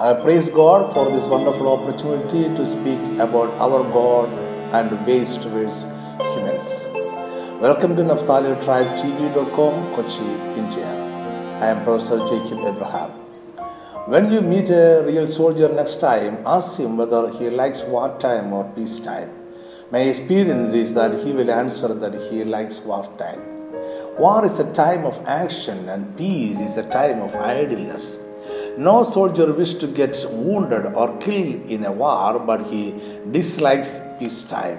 I praise God for this wonderful opportunity to speak about our God and ways towards humans. Welcome to NaphtaliTribeTV.com, Kochi, India. I am Professor Jacob Abraham. When you meet a real soldier next time, ask him whether he likes wartime or peacetime. My experience is that he will answer that he likes wartime. War is a time of action and peace is a time of idleness. No soldier wishes to get wounded or killed in a war, but he dislikes peacetime.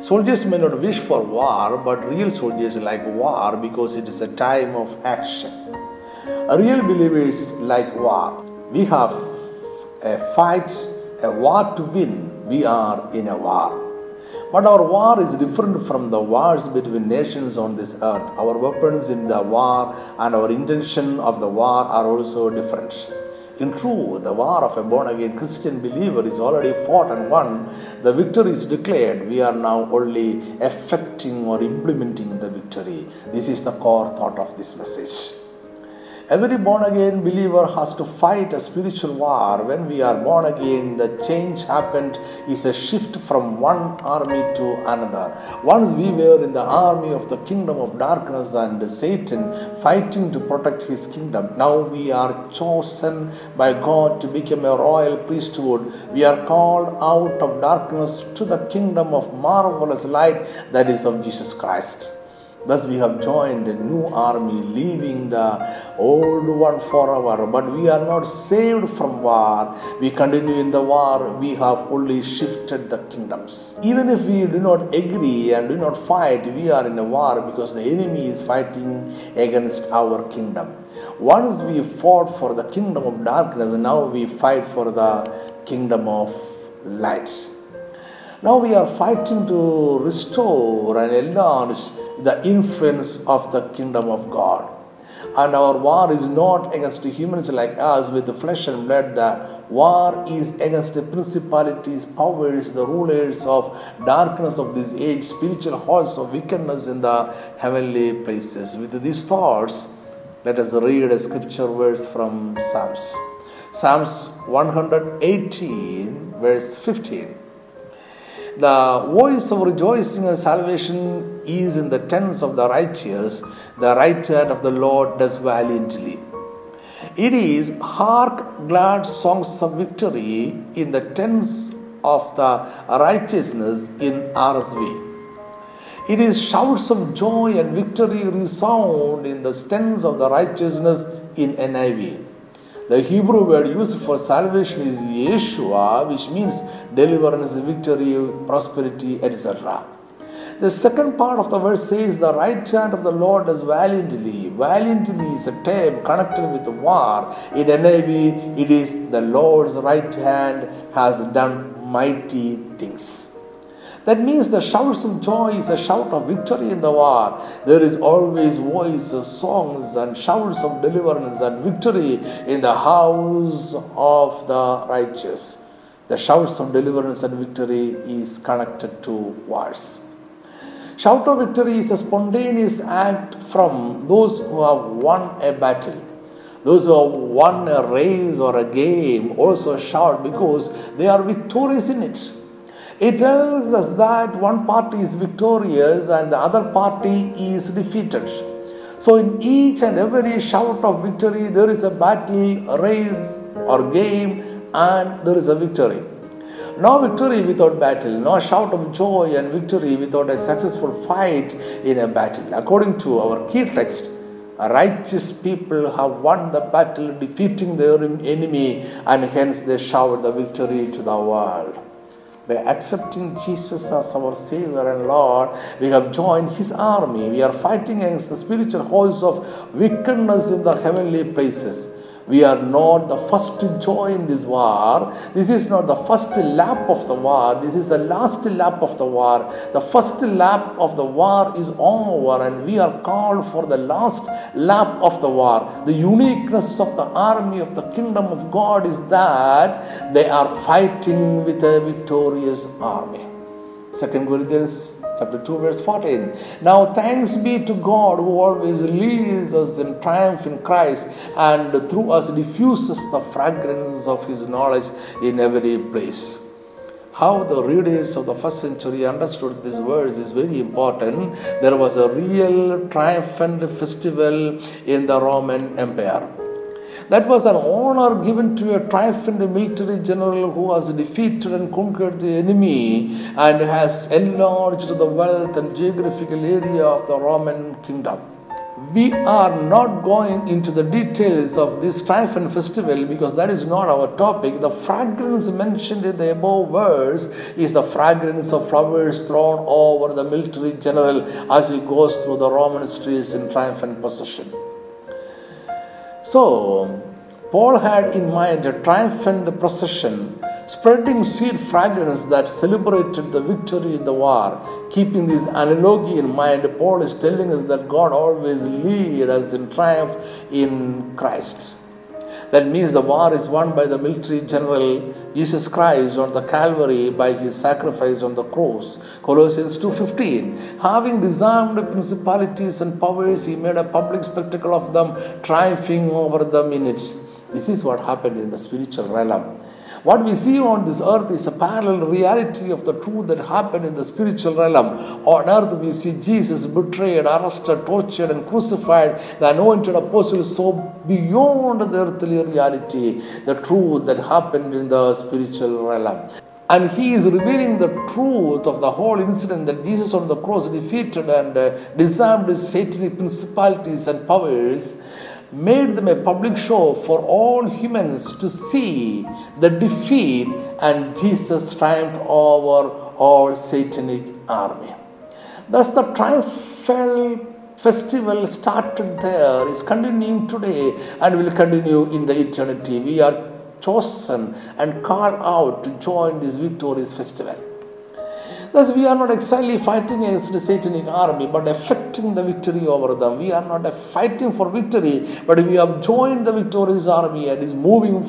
Soldiers may not wish for war, but real soldiers like war because it is a time of action. Real believers like war. We have a fight, a war to win. We are in a war. But our war is different from the wars between nations on this earth. Our weapons in the war and our intention of the war are also different. In truth, the war of a born again Christian believer is already fought and won. The victory is declared. We are now only effecting or implementing the victory. This is the core thought of this message. Every born again believer has to fight a spiritual war. When we are born again, the change happened is a shift from one army to another. Once we were in the army of the kingdom of darkness and Satan fighting to protect his kingdom. Now we are chosen by God to become a royal priesthood. We are called out of darkness to the kingdom of marvelous light that is of Jesus Christ. Thus, we have joined a new army, leaving the old one forever. But we are not saved from war. We continue in the war. We have only shifted the kingdoms. Even if we do not agree and do not fight, we are in a war because the enemy is fighting against our kingdom. Once we fought for the kingdom of darkness, now we fight for the kingdom of light. Now we are fighting to restore and enlarge the influence of the kingdom of God. And our war is not against humans like us with flesh and blood. The war is against the principalities, powers, the rulers of darkness of this age, spiritual hosts of wickedness in the heavenly places. With these thoughts, let us read a scripture verse from Psalms. Psalms 118, verse 15. The voice of rejoicing and salvation is in the tents of the righteous. The right hand of the Lord does valiantly. It is hark glad songs of victory in the tents of the righteousness in RSV. It is shouts of joy and victory resound in the tents of the righteousness in NIV. The Hebrew word used for salvation is Yeshua, which means deliverance, victory, prosperity, etc. The second part of the verse says, The right hand of the Lord is valiantly. Valiantly is a term connected with war. In NIV, it is the Lord's right hand has done mighty things. That means the shouts of joy is a shout of victory in the war. There is always voices, songs, and shouts of deliverance and victory in the house of the righteous. The shouts of deliverance and victory is connected to wars. Shout of victory is a spontaneous act from those who have won a battle. Those who have won a race or a game also shout because they are victorious in it. It tells us that one party is victorious and the other party is defeated. So, in each and every shout of victory, there is a battle, a race, or game, and there is a victory. No victory without battle, no shout of joy and victory without a successful fight in a battle. According to our key text, righteous people have won the battle, defeating their enemy, and hence they shout the victory to the world. By accepting Jesus as our Savior and Lord, we have joined His army. We are fighting against the spiritual hosts of wickedness in the heavenly places. We are not the first to join this war. This is not the first lap of the war. This is the last lap of the war. The first lap of the war is over, and we are called for the last lap of the war. The uniqueness of the army of the kingdom of God is that they are fighting with a victorious army. 2 Corinthians chapter 2, verse 14. Now, thanks be to God who always leads us in triumph in Christ and through us diffuses the fragrance of his knowledge in every place. How the readers of the first century understood these words is very important. There was a real triumphant festival in the Roman Empire. That was an honor given to a triumphant military general who has defeated and conquered the enemy and has enlarged the wealth and geographical area of the Roman kingdom. We are not going into the details of this triumphant festival because that is not our topic. The fragrance mentioned in the above verse is the fragrance of flowers thrown over the military general as he goes through the Roman streets in triumphant procession. So, Paul had in mind a triumphant procession, spreading sweet fragrance that celebrated the victory in the war. Keeping this analogy in mind, Paul is telling us that God always leads us in triumph in Christ. That means the war is won by the military general Jesus Christ on the Calvary by his sacrifice on the cross. Colossians 2:15. Having disarmed principalities and powers, he made a public spectacle of them, triumphing over them in it. This is what happened in the spiritual realm. What we see on this earth is a parallel reality of the truth that happened in the spiritual realm. On earth, we see Jesus betrayed, arrested, tortured, and crucified. The anointed apostle saw beyond the earthly reality the truth that happened in the spiritual realm. And he is revealing the truth of the whole incident that Jesus on the cross defeated and uh, disarmed satanic principalities and powers made them a public show for all humans to see the defeat and Jesus triumphed over all satanic army. Thus the triumphal festival started there is continuing today and will continue in the eternity. We are chosen and called out to join this victorious festival. Thus, we are not exactly fighting against the satanic army, but effecting the victory over them. We are not fighting for victory, but we have joined the victorious army and is moving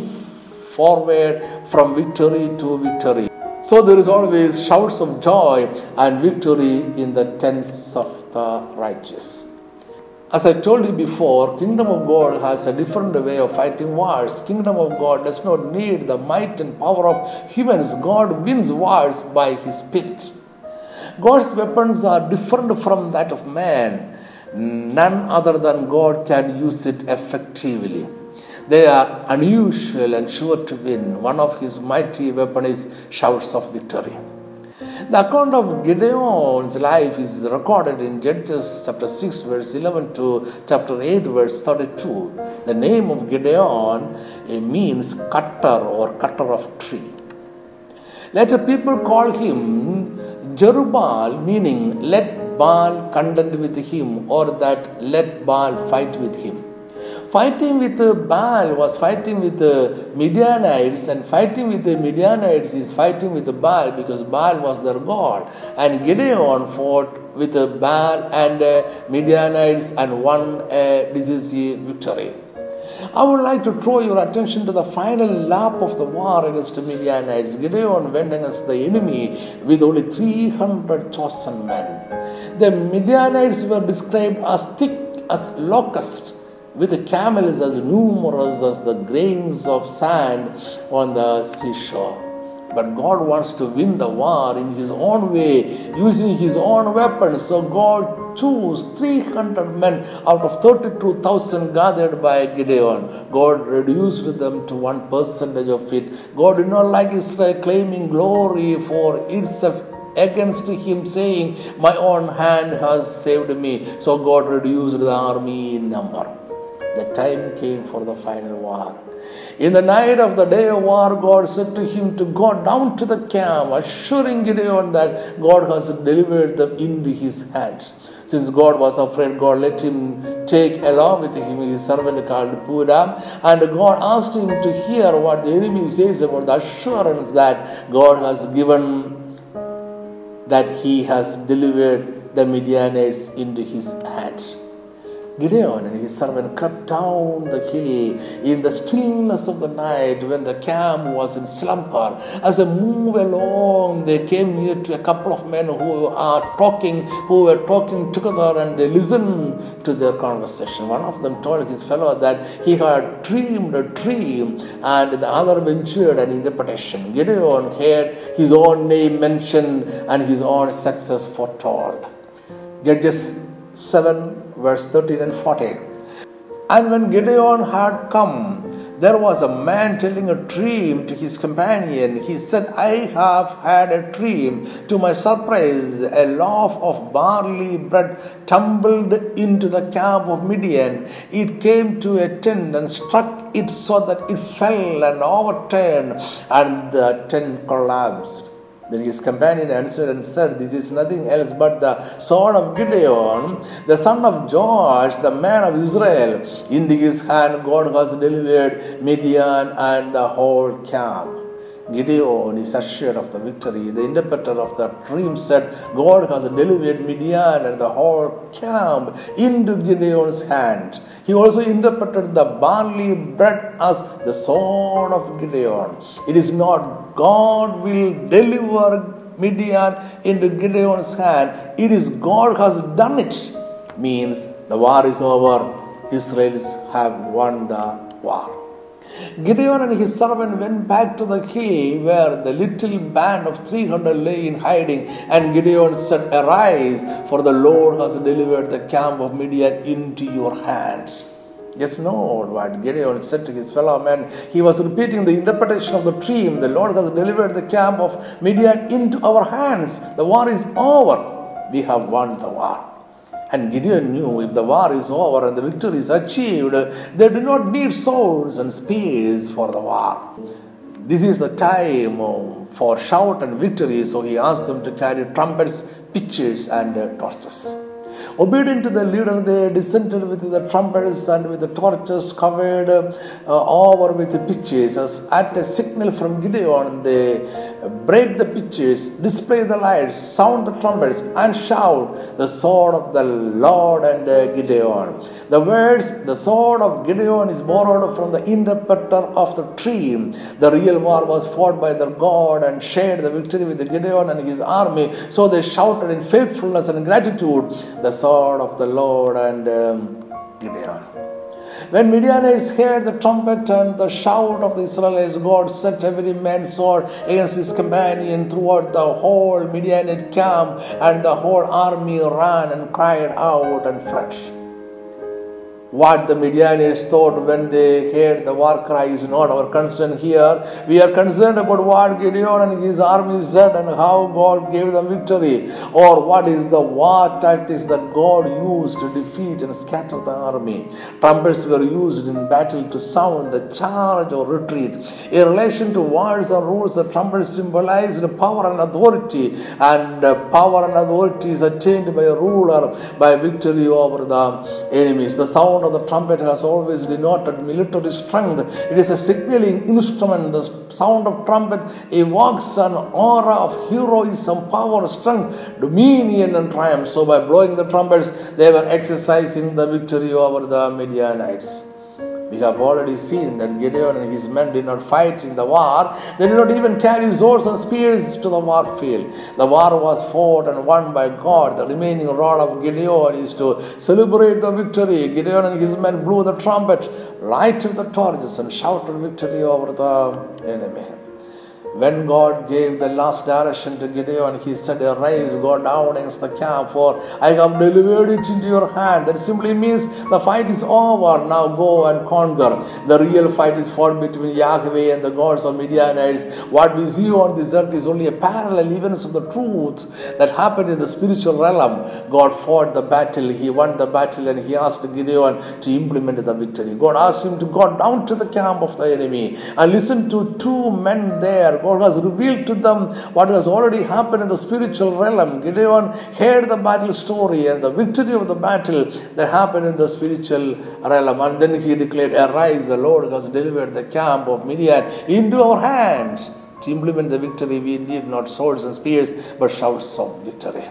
forward from victory to victory. So there is always shouts of joy and victory in the tents of the righteous. As I told you before, kingdom of God has a different way of fighting wars. Kingdom of God does not need the might and power of humans. God wins wars by his spirit. God's weapons are different from that of man. None other than God can use it effectively. They are unusual and sure to win. One of his mighty weapons is shouts of victory. The account of Gideon's life is recorded in Judges chapter 6, verse 11 to chapter 8, verse 32. The name of Gideon eh, means cutter or cutter of tree. Later, people call him Jerubbaal, meaning let Baal contend with him, or that let Baal fight with him. Fighting with Baal was fighting with the Midianites, and fighting with the Midianites is fighting with Baal because Baal was their god. And Gideon fought with Baal and uh, Midianites and won a decisive victory. I would like to draw your attention to the final lap of the war against the Midianites. Gideon went against the enemy with only 300 chosen men. The Midianites were described as thick as locusts with the camels as numerous as the grains of sand on the seashore. But God wants to win the war in His own way, using His own weapons. So God chose 300 men out of 32,000 gathered by Gideon. God reduced them to one percentage of it. God did not like Israel claiming glory for itself against him, saying, My own hand has saved me. So God reduced the army in number the time came for the final war. In the night of the day of war, God said to him to go down to the camp, assuring Gideon that God has delivered them into his hands. Since God was afraid, God let him take along with him his servant called Purah. And God asked him to hear what the enemy says about the assurance that God has given, that he has delivered the Midianites into his hands. Gideon and his servant crept down the hill in the stillness of the night when the camp was in slumber. As they moved along, they came near to a couple of men who are talking, who were talking together, and they listened to their conversation. One of them told his fellow that he had dreamed a dream, and the other ventured an interpretation. Gideon heard his own name mentioned and his own success foretold. Judges 7 verse 13 and 14. And when Gideon had come, there was a man telling a dream to his companion. He said, I have had a dream. To my surprise, a loaf of barley bread tumbled into the camp of Midian. It came to a tent and struck it so that it fell and overturned, and the tent collapsed. Then his companion answered and said, This is nothing else but the sword of Gideon, the son of Joash, the man of Israel. In his hand God has delivered Midian and the whole camp. Gideon is assured of the victory. The interpreter of the dream said, God has delivered Midian and the whole camp into Gideon's hand. He also interpreted the barley bread as the sword of Gideon. It is not God will deliver Midian into Gideon's hand. It is God has done it. Means the war is over. Israelis have won the war. Gideon and his servant went back to the hill where the little band of 300 lay in hiding. And Gideon said, Arise, for the Lord has delivered the camp of Midian into your hands. Yes, no, what Gideon said to his fellow men. He was repeating the interpretation of the dream. The Lord has delivered the camp of Midian into our hands. The war is over. We have won the war. And Gideon knew if the war is over and the victory is achieved, they do not need swords and spears for the war. This is the time for shout and victory, so he asked them to carry trumpets, pitchers, and torches. Obedient to the leader, they descended with the trumpets and with the torches covered uh, over with pitches. As at a signal from Gideon, they break the pitches, display the lights, sound the trumpets, and shout the sword of the Lord and uh, Gideon. The words, the sword of Gideon, is borrowed from the interpreter of the dream. The real war was fought by their God and shared the victory with the Gideon and his army. So they shouted in faithfulness and gratitude the sword of the Lord and um, Gideon. When Midianites heard the trumpet and the shout of the Israelites, God set every man's sword against his companion throughout the whole Midianite camp, and the whole army ran and cried out and fled. What the Midianites thought when they heard the war cry is not our concern here. We are concerned about what Gideon and his army said and how God gave them victory, or what is the war tactics that God used to defeat and scatter the army. Trumpets were used in battle to sound the charge or retreat. In relation to wars and rules, the trumpet symbolized power and authority, and power and authority is attained by a ruler by victory over the enemies. The sound sound of the trumpet has always denoted military strength. It is a signaling instrument. The sound of trumpet evokes an aura of heroism, power, strength, dominion, and triumph. So, by blowing the trumpets, they were exercising the victory over the Midianites. We have already seen that Gideon and his men did not fight in the war. They did not even carry swords and spears to the war field. The war was fought and won by God. The remaining role of Gideon is to celebrate the victory. Gideon and his men blew the trumpet, lighted the torches, and shouted victory over the enemy. When God gave the last direction to Gideon, he said, Arise, go down against the camp, for I have delivered it into your hand. That simply means the fight is over. Now go and conquer. The real fight is fought between Yahweh and the gods of Midianites. What we see on this earth is only a parallel evidence of the truth that happened in the spiritual realm. God fought the battle, he won the battle, and he asked Gideon to implement the victory. God asked him to go down to the camp of the enemy and listen to two men there God has revealed to them what has already happened in the spiritual realm. Gideon heard the battle story and the victory of the battle that happened in the spiritual realm. And then he declared, Arise, the Lord has delivered the camp of Midian into our hands. To implement the victory, we need not swords and spears, but shouts of victory.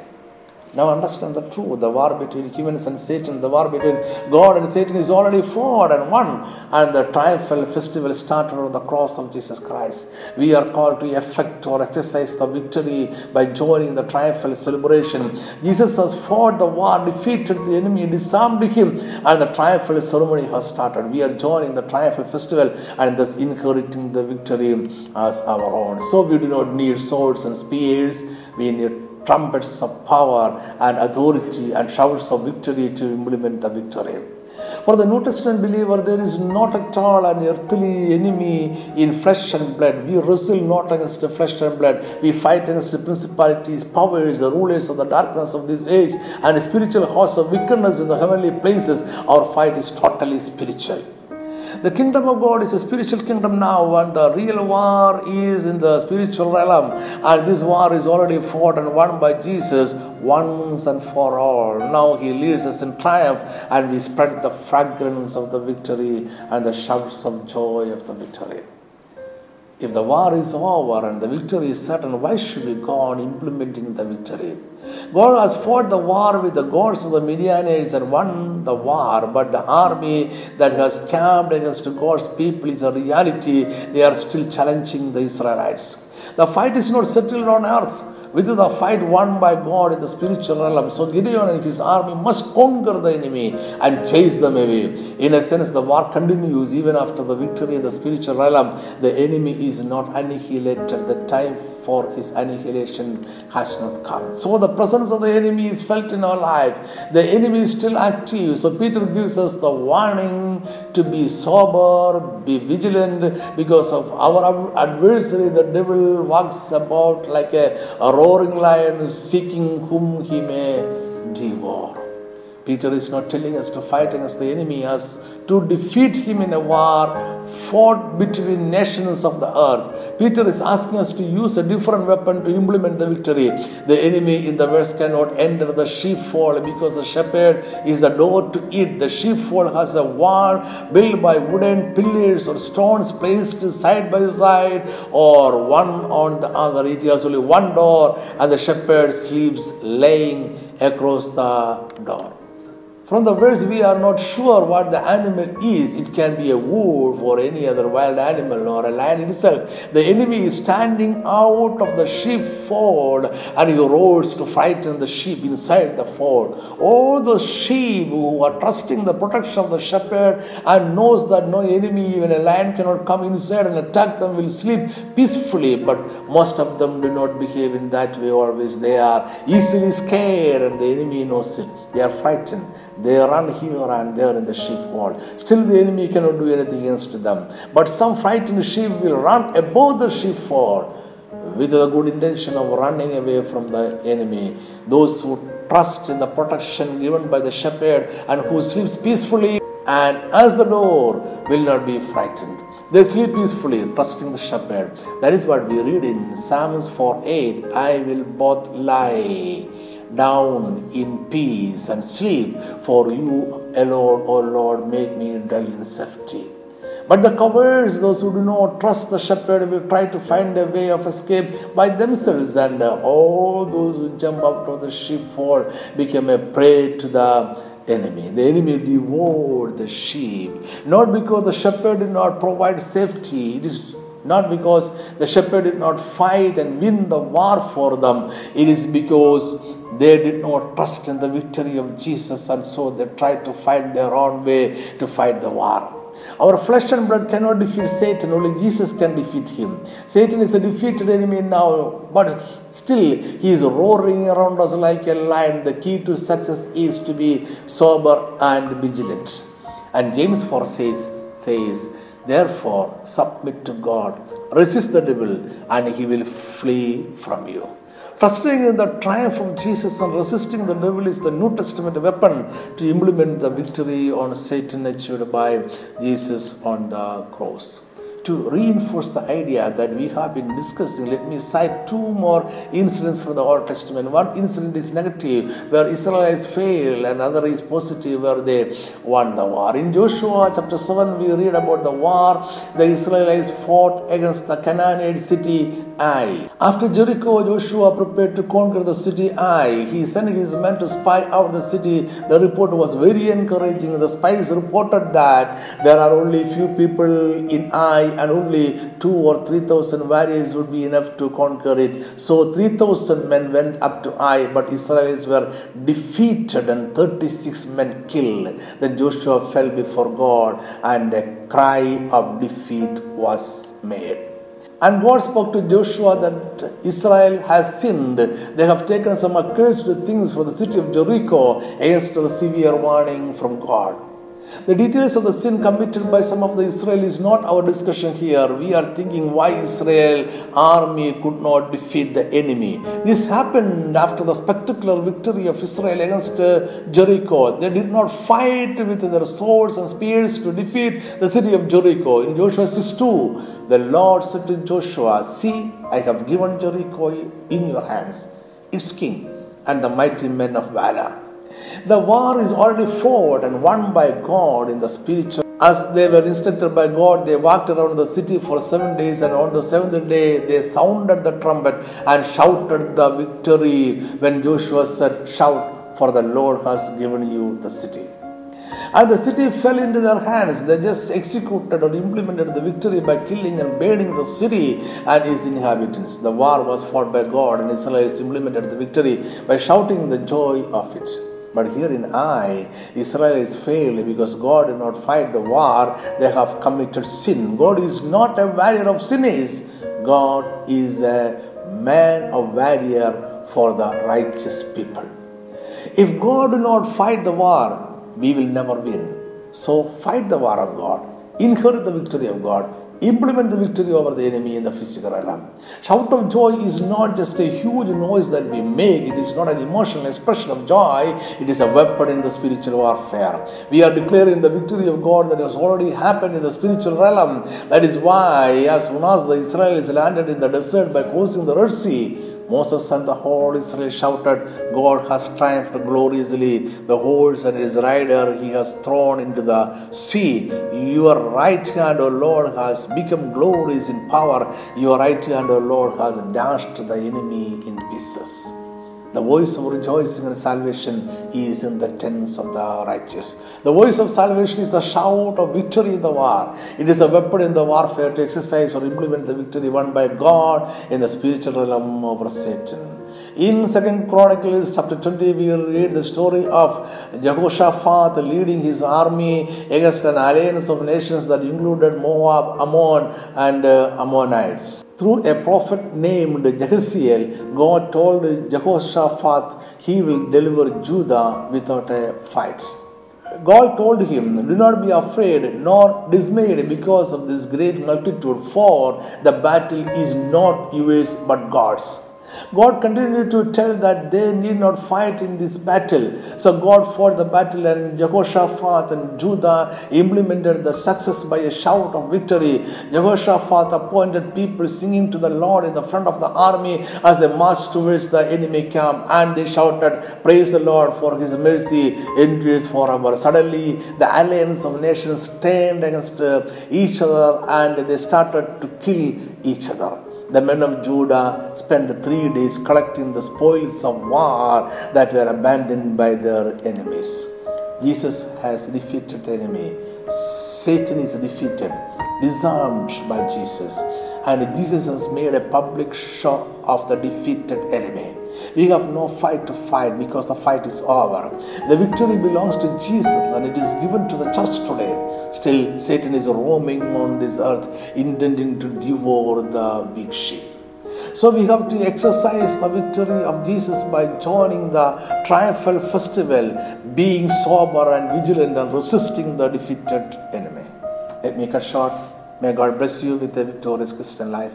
Now understand the truth. The war between humans and Satan, the war between God and Satan is already fought and won. And the triumphal festival started on the cross of Jesus Christ. We are called to effect or exercise the victory by joining the triumphal celebration. Jesus has fought the war, defeated the enemy, disarmed him, and the triumphal ceremony has started. We are joining the triumphal festival and thus inheriting the victory as our own. So we do not need swords and spears. We need trumpets of power and authority and shouts of victory to implement the victory. For the New Testament believer, there is not at all an earthly enemy in flesh and blood. We wrestle not against the flesh and blood. We fight against the principalities, powers, the rulers of the darkness of this age, and spiritual hosts of wickedness in the heavenly places. Our fight is totally spiritual. The kingdom of God is a spiritual kingdom now, and the real war is in the spiritual realm. And this war is already fought and won by Jesus once and for all. Now he leads us in triumph, and we spread the fragrance of the victory and the shouts of joy of the victory. If the war is over and the victory is certain, why should we go on implementing the victory? God has fought the war with the gods of the Midianites and won the war, but the army that has camped against God's people is a reality. They are still challenging the Israelites. The fight is not settled on earth with the fight won by God in the spiritual realm. So Gideon and his army must conquer the enemy and chase them away. In a sense, the war continues even after the victory in the spiritual realm. The enemy is not annihilated. The time for his annihilation has not come. So the presence of the enemy is felt in our life. The enemy is still active. So Peter gives us the warning to be sober, be vigilant, because of our adversary, the devil walks about like a, roaring lion seeking whom he may devour. Peter is not telling us to fight against the enemy as to defeat him in a war fought between nations of the earth. Peter is asking us to use a different weapon to implement the victory. The enemy in the verse cannot enter the sheepfold because the shepherd is the door to it. The sheepfold has a wall built by wooden pillars or stones placed side by side or one on the other. It has only one door and the shepherd sleeps laying across the door. From the verse, we are not sure what the animal is. It can be a wolf or any other wild animal or a lion itself. The enemy is standing out of the sheepfold and he roars to frighten the sheep inside the fold. All the sheep who are trusting the protection of the shepherd and knows that no enemy, even a lion, cannot come inside and attack them, will sleep peacefully. But most of them do not behave in that way always. They are easily scared and the enemy knows it. They are frightened. They run here and there in the sheep sheepfold. Still, the enemy cannot do anything against them. But some frightened sheep will run above the sheep sheepfold with the good intention of running away from the enemy. Those who trust in the protection given by the shepherd and who sleeps peacefully and as the door will not be frightened. They sleep peacefully, trusting the shepherd. That is what we read in Psalms 4 8. I will both lie down in peace and sleep, for you alone, O Lord, make me dwell in safety. But the cowards, those who do not trust the shepherd, will try to find a way of escape by themselves, and all those who jump out of the sheepfold become a prey to the enemy. The enemy devoured the sheep, not because the shepherd did not provide safety. It is not because the shepherd did not fight and win the war for them. It is because they did not trust in the victory of Jesus, and so they tried to find their own way to fight the war. Our flesh and blood cannot defeat Satan, only Jesus can defeat him. Satan is a defeated enemy now, but still he is roaring around us like a lion. The key to success is to be sober and vigilant. And James 4 says, says Therefore, submit to God, resist the devil, and he will flee from you. Trusting in the triumph of Jesus and resisting the devil is the New Testament weapon to implement the victory on Satan achieved by Jesus on the cross. To reinforce the idea that we have been discussing, let me cite two more incidents from the Old Testament. One incident is negative, where Israelites fail, and other is positive, where they won the war. In Joshua chapter 7, we read about the war the Israelites fought against the Canaanite city Ai. After Jericho, Joshua prepared to conquer the city Ai. He sent his men to spy out the city. The report was very encouraging. The spies reported that there are only few people in Ai and only two or three thousand warriors would be enough to conquer it. So three thousand men went up to Ai, but Israelites were defeated and thirty-six men killed. Then Joshua fell before God, and a cry of defeat was made. And God spoke to Joshua that Israel has sinned. They have taken some accursed things from the city of Jericho against the severe warning from God. The details of the sin committed by some of the Israelis not our discussion here. We are thinking why Israel army could not defeat the enemy. This happened after the spectacular victory of Israel against uh, Jericho. They did not fight with their swords and spears to defeat the city of Jericho. In Joshua 6 2, the Lord said to Joshua, See, I have given Jericho in your hands, its king, and the mighty men of valor. The war is already fought and won by God in the spiritual. As they were instructed by God, they walked around the city for seven days, and on the seventh day, they sounded the trumpet and shouted the victory. When Joshua said, Shout, for the Lord has given you the city. And the city fell into their hands. They just executed or implemented the victory by killing and burning the city and its inhabitants. The war was fought by God, and Israelites implemented the victory by shouting the joy of it. But here in Ai, Israelites failed because God did not fight the war. They have committed sin. God is not a warrior of sinners. God is a man of warrior for the righteous people. If God do not fight the war, we will never win. So fight the war of God, inherit the victory of God, implement the victory over the enemy in the physical realm. Shout of joy is not just a huge noise that we make, it is not an emotional expression of joy, it is a weapon in the spiritual warfare. We are declaring the victory of God that has already happened in the spiritual realm. That is why, as soon as the Israelites landed in the desert by crossing the Red Sea, Moses and the whole Israel shouted, God has triumphed gloriously. The horse and his rider he has thrown into the sea. Your right hand, O Lord, has become glorious in power. Your right hand, O Lord, has dashed the enemy in pieces. The voice of rejoicing and salvation is in the tents of the righteous. The voice of salvation is the shout of victory in the war. It is a weapon in the warfare to exercise or implement the victory won by God in the spiritual realm over Satan. In Second Chronicles chapter 20, we read the story of Jehoshaphat leading his army against an alliance of nations that included Moab, Ammon, and uh, Ammonites. Through a prophet named Jehaziel, God told Jehoshaphat he will deliver Judah without a fight. God told him, Do not be afraid nor dismayed because of this great multitude, for the battle is not yours but God's. God continued to tell that they need not fight in this battle. So God fought the battle, and Jehoshaphat and Judah implemented the success by a shout of victory. Jehoshaphat appointed people singing to the Lord in the front of the army as they marched towards the enemy camp, and they shouted, Praise the Lord for his mercy endures forever. Suddenly, the alliance of nations turned against uh, each other and they started to kill each other. The men of Judah spent three days collecting the spoils of war that were abandoned by their enemies. Jesus has defeated the enemy. Satan is defeated, disarmed by Jesus. And Jesus has made a public show of the defeated enemy. We have no fight to fight because the fight is over. The victory belongs to Jesus and it is given to the church today. Still, Satan is roaming on this earth, intending to devour the big sheep. So we have to exercise the victory of Jesus by joining the triumphal festival, being sober and vigilant and resisting the defeated enemy. Let me cut short. May God bless you with a victorious Christian life.